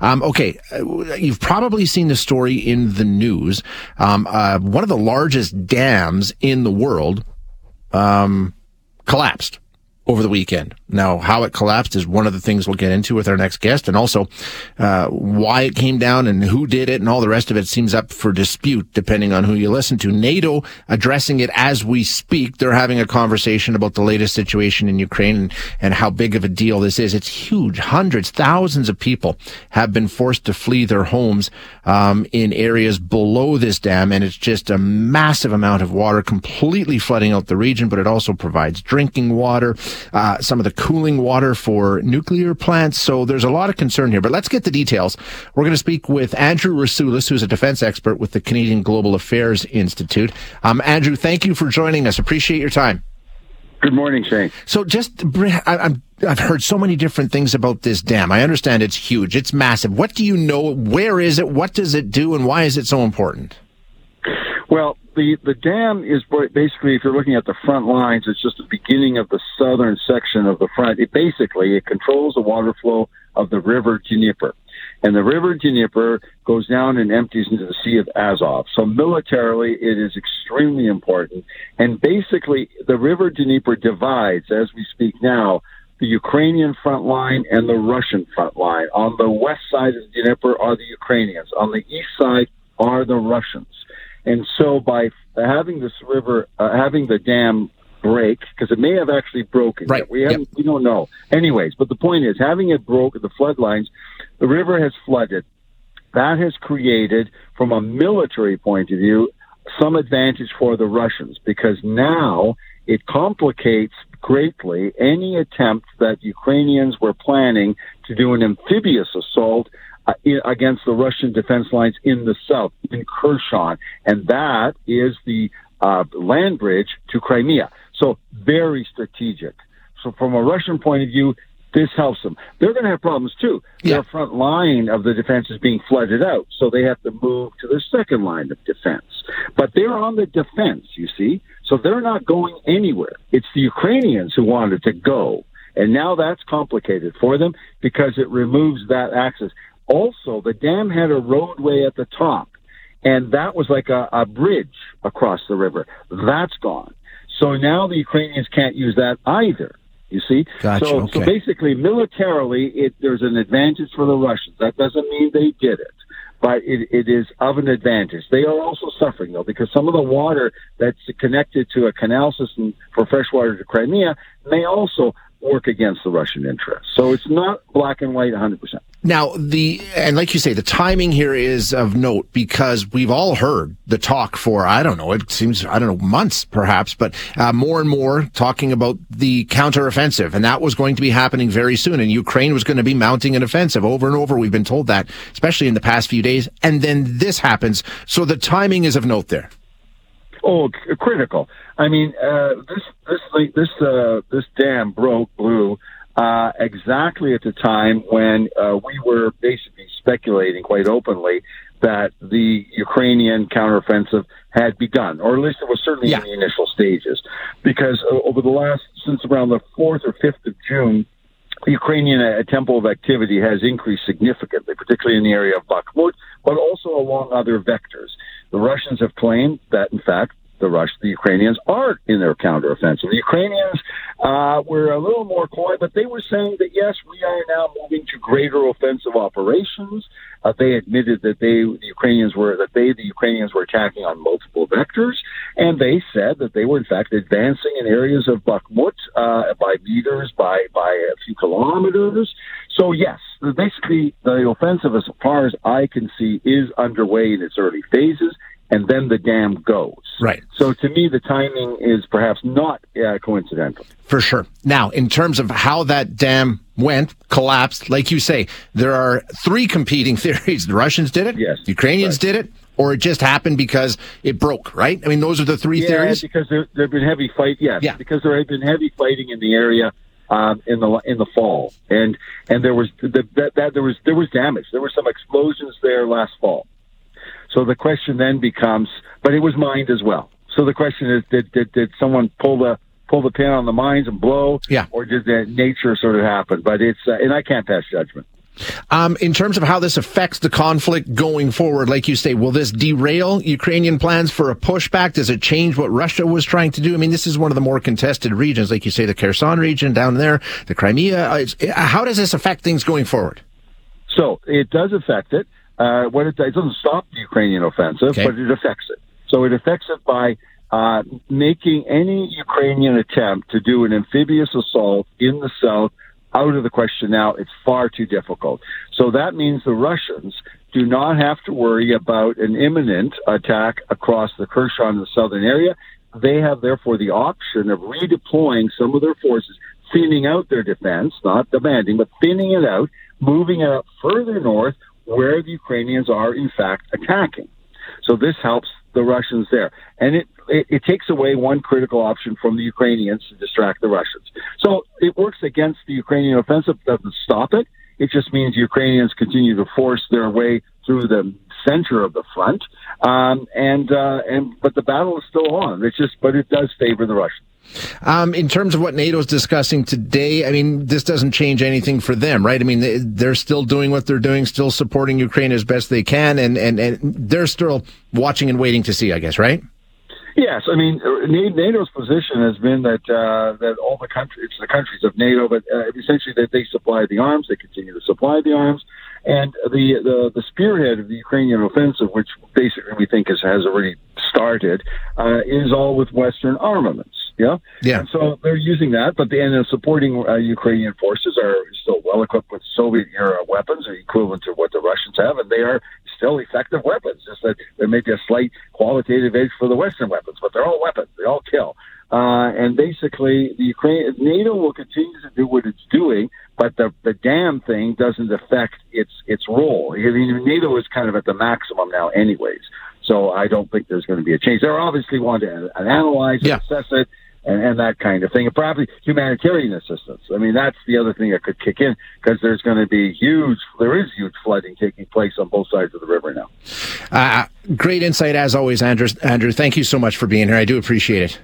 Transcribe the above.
Um, okay, uh, you've probably seen the story in the news. Um, uh, one of the largest dams in the world um, collapsed over the weekend. Now, how it collapsed is one of the things we'll get into with our next guest, and also uh, why it came down and who did it, and all the rest of it seems up for dispute depending on who you listen to. NATO addressing it as we speak. They're having a conversation about the latest situation in Ukraine and, and how big of a deal this is. It's huge. Hundreds, thousands of people have been forced to flee their homes um, in areas below this dam, and it's just a massive amount of water completely flooding out the region. But it also provides drinking water, uh, some of the cooling water for nuclear plants. So there's a lot of concern here, but let's get the details. We're going to speak with Andrew Rasiulis, who's a defense expert with the Canadian Global Affairs Institute. Um, Andrew, thank you for joining us. Appreciate your time. Good morning, Shane. So just, I, have heard so many different things about this dam. I understand it's huge. It's massive. What do you know? Where is it? What does it do? And why is it so important? Well, the the dam is basically, if you're looking at the front lines, it's just the beginning of the southern section of the front. It basically it controls the water flow of the river Dnieper, and the river Dnieper goes down and empties into the Sea of Azov. So militarily, it is extremely important. And basically, the river Dnieper divides, as we speak now, the Ukrainian front line and the Russian front line. On the west side of the Dnieper are the Ukrainians. On the east side are the Russians. And so by having this river, uh, having the dam break, because it may have actually broken. Right. We haven't, yep. we don't know. Anyways, but the point is, having it broke, the flood lines, the river has flooded. That has created, from a military point of view, some advantage for the Russians because now it complicates greatly any attempt that Ukrainians were planning to do an amphibious assault against the Russian defense lines in the south, in Kherson, and that is the uh, land bridge to Crimea. So very strategic. So from a Russian point of view, this helps them. They're going to have problems too. Yeah. Their front line of the defense is being flooded out, so they have to move to the second line of defense. But they're on the defense, you see, so they're not going anywhere. It's the Ukrainians who wanted to go. And now that's complicated for them because it removes that access. Also, the dam had a roadway at the top, and that was like a, a bridge across the river. That's gone. So now the Ukrainians can't use that either. You see, gotcha, so okay. so basically, militarily, it, there's an advantage for the Russians. That doesn't mean they did it, but it, it is of an advantage. They are also suffering though because some of the water that's connected to a canal system for fresh water to Crimea may also work against the Russian interests. So it's not black and white 100%. Now, the, and like you say, the timing here is of note because we've all heard the talk for, I don't know, it seems, I don't know, months perhaps, but uh, more and more talking about the counteroffensive. And that was going to be happening very soon. And Ukraine was going to be mounting an offensive over and over. We've been told that, especially in the past few days. And then this happens. So the timing is of note there. Oh, critical. I mean, uh, this this this uh, this dam broke, blew uh, exactly at the time when uh, we were basically speculating quite openly that the Ukrainian counteroffensive had begun, or at least it was certainly yeah. in the initial stages, because uh, over the last since around the fourth or fifth of June. Ukrainian uh, tempo of activity has increased significantly, particularly in the area of Bakhmut, but also along other vectors. The Russians have claimed that, in fact, the Rush, the Ukrainians are in their counteroffensive. The Ukrainians uh, were a little more coy, but they were saying that yes, we are now moving to greater offensive operations. Uh, they admitted that they, the Ukrainians were that they, the Ukrainians, were attacking on multiple vectors, and they said that they were in fact advancing in areas of Bakhmut uh, by meters, by by a few kilometers. So yes, basically the offensive, as far as I can see, is underway in its early phases and then the dam goes. Right. So to me, the timing is perhaps not uh, coincidental. For sure. Now, in terms of how that dam went, collapsed, like you say, there are three competing theories. The Russians did it. Yes. The Ukrainians right. did it. Or it just happened because it broke, right? I mean, those are the three yeah, theories. because there, there have been heavy fight. Yes, yeah. because there had been heavy fighting in the area um, in the in the fall, and and there was the, that, that there was there was damage. There were some explosions there last fall. So the question then becomes, but it was mined as well. So the question is, did did, did someone pull the pull the pin on the mines and blow? Yeah. Or did that nature sort of happen? But it's uh, and I can't pass judgment. Um, in terms of how this affects the conflict going forward, like you say, will this derail Ukrainian plans for a pushback? Does it change what Russia was trying to do? I mean, this is one of the more contested regions, like you say, the Kherson region down there, the Crimea. Uh, how does this affect things going forward? So it does affect it. Uh, what it, it doesn't stop the Ukrainian offensive, okay. but it affects it. So it affects it by uh, making any Ukrainian attempt to do an amphibious assault in the south out of the question now. It's far too difficult. So that means the Russians do not have to worry about an imminent attack across the Kherson, in the southern area. They have therefore the option of redeploying some of their forces, thinning out their defense, not demanding, but thinning it out, moving it up further north where the Ukrainians are in fact attacking. So this helps the Russians there. And it, it, it, takes away one critical option from the Ukrainians to distract the Russians. So it works against the Ukrainian offensive, doesn't stop it. It just means Ukrainians continue to force their way through the center of the front. Um, and, uh, and, but the battle is still on. It's just, but it does favor the Russians. Um, in terms of what NATO is discussing today, I mean, this doesn't change anything for them, right? I mean, they're still doing what they're doing, still supporting Ukraine as best they can, and, and, and they're still watching and waiting to see, I guess, right? Yes, I mean NATO's position has been that uh, that all the countries, the countries of NATO, but uh, essentially that they supply the arms, they continue to supply the arms, and the the, the spearhead of the Ukrainian offensive, which basically we think is, has already started, uh, is all with Western armaments. Yeah, yeah. And so they're using that, but the and the supporting uh, Ukrainian forces are still well equipped with Soviet era weapons, equivalent to what the Russians have, and they are still effective weapons. Just that there may be a slight qualitative edge for the Western weapons, but they're all weapons. They all kill. Uh, and basically, the Ukraine NATO will continue to do what it's doing, but the the dam thing doesn't affect its its role. I mean, NATO is kind of at the maximum now, anyways. So I don't think there's going to be a change. They're obviously want to analyze, yeah. assess it, and, and that kind of thing, and probably humanitarian assistance. I mean, that's the other thing that could kick in because there's going to be huge, there is huge flooding taking place on both sides of the river now. Uh, great insight as always, Andrew. Andrew, thank you so much for being here. I do appreciate it.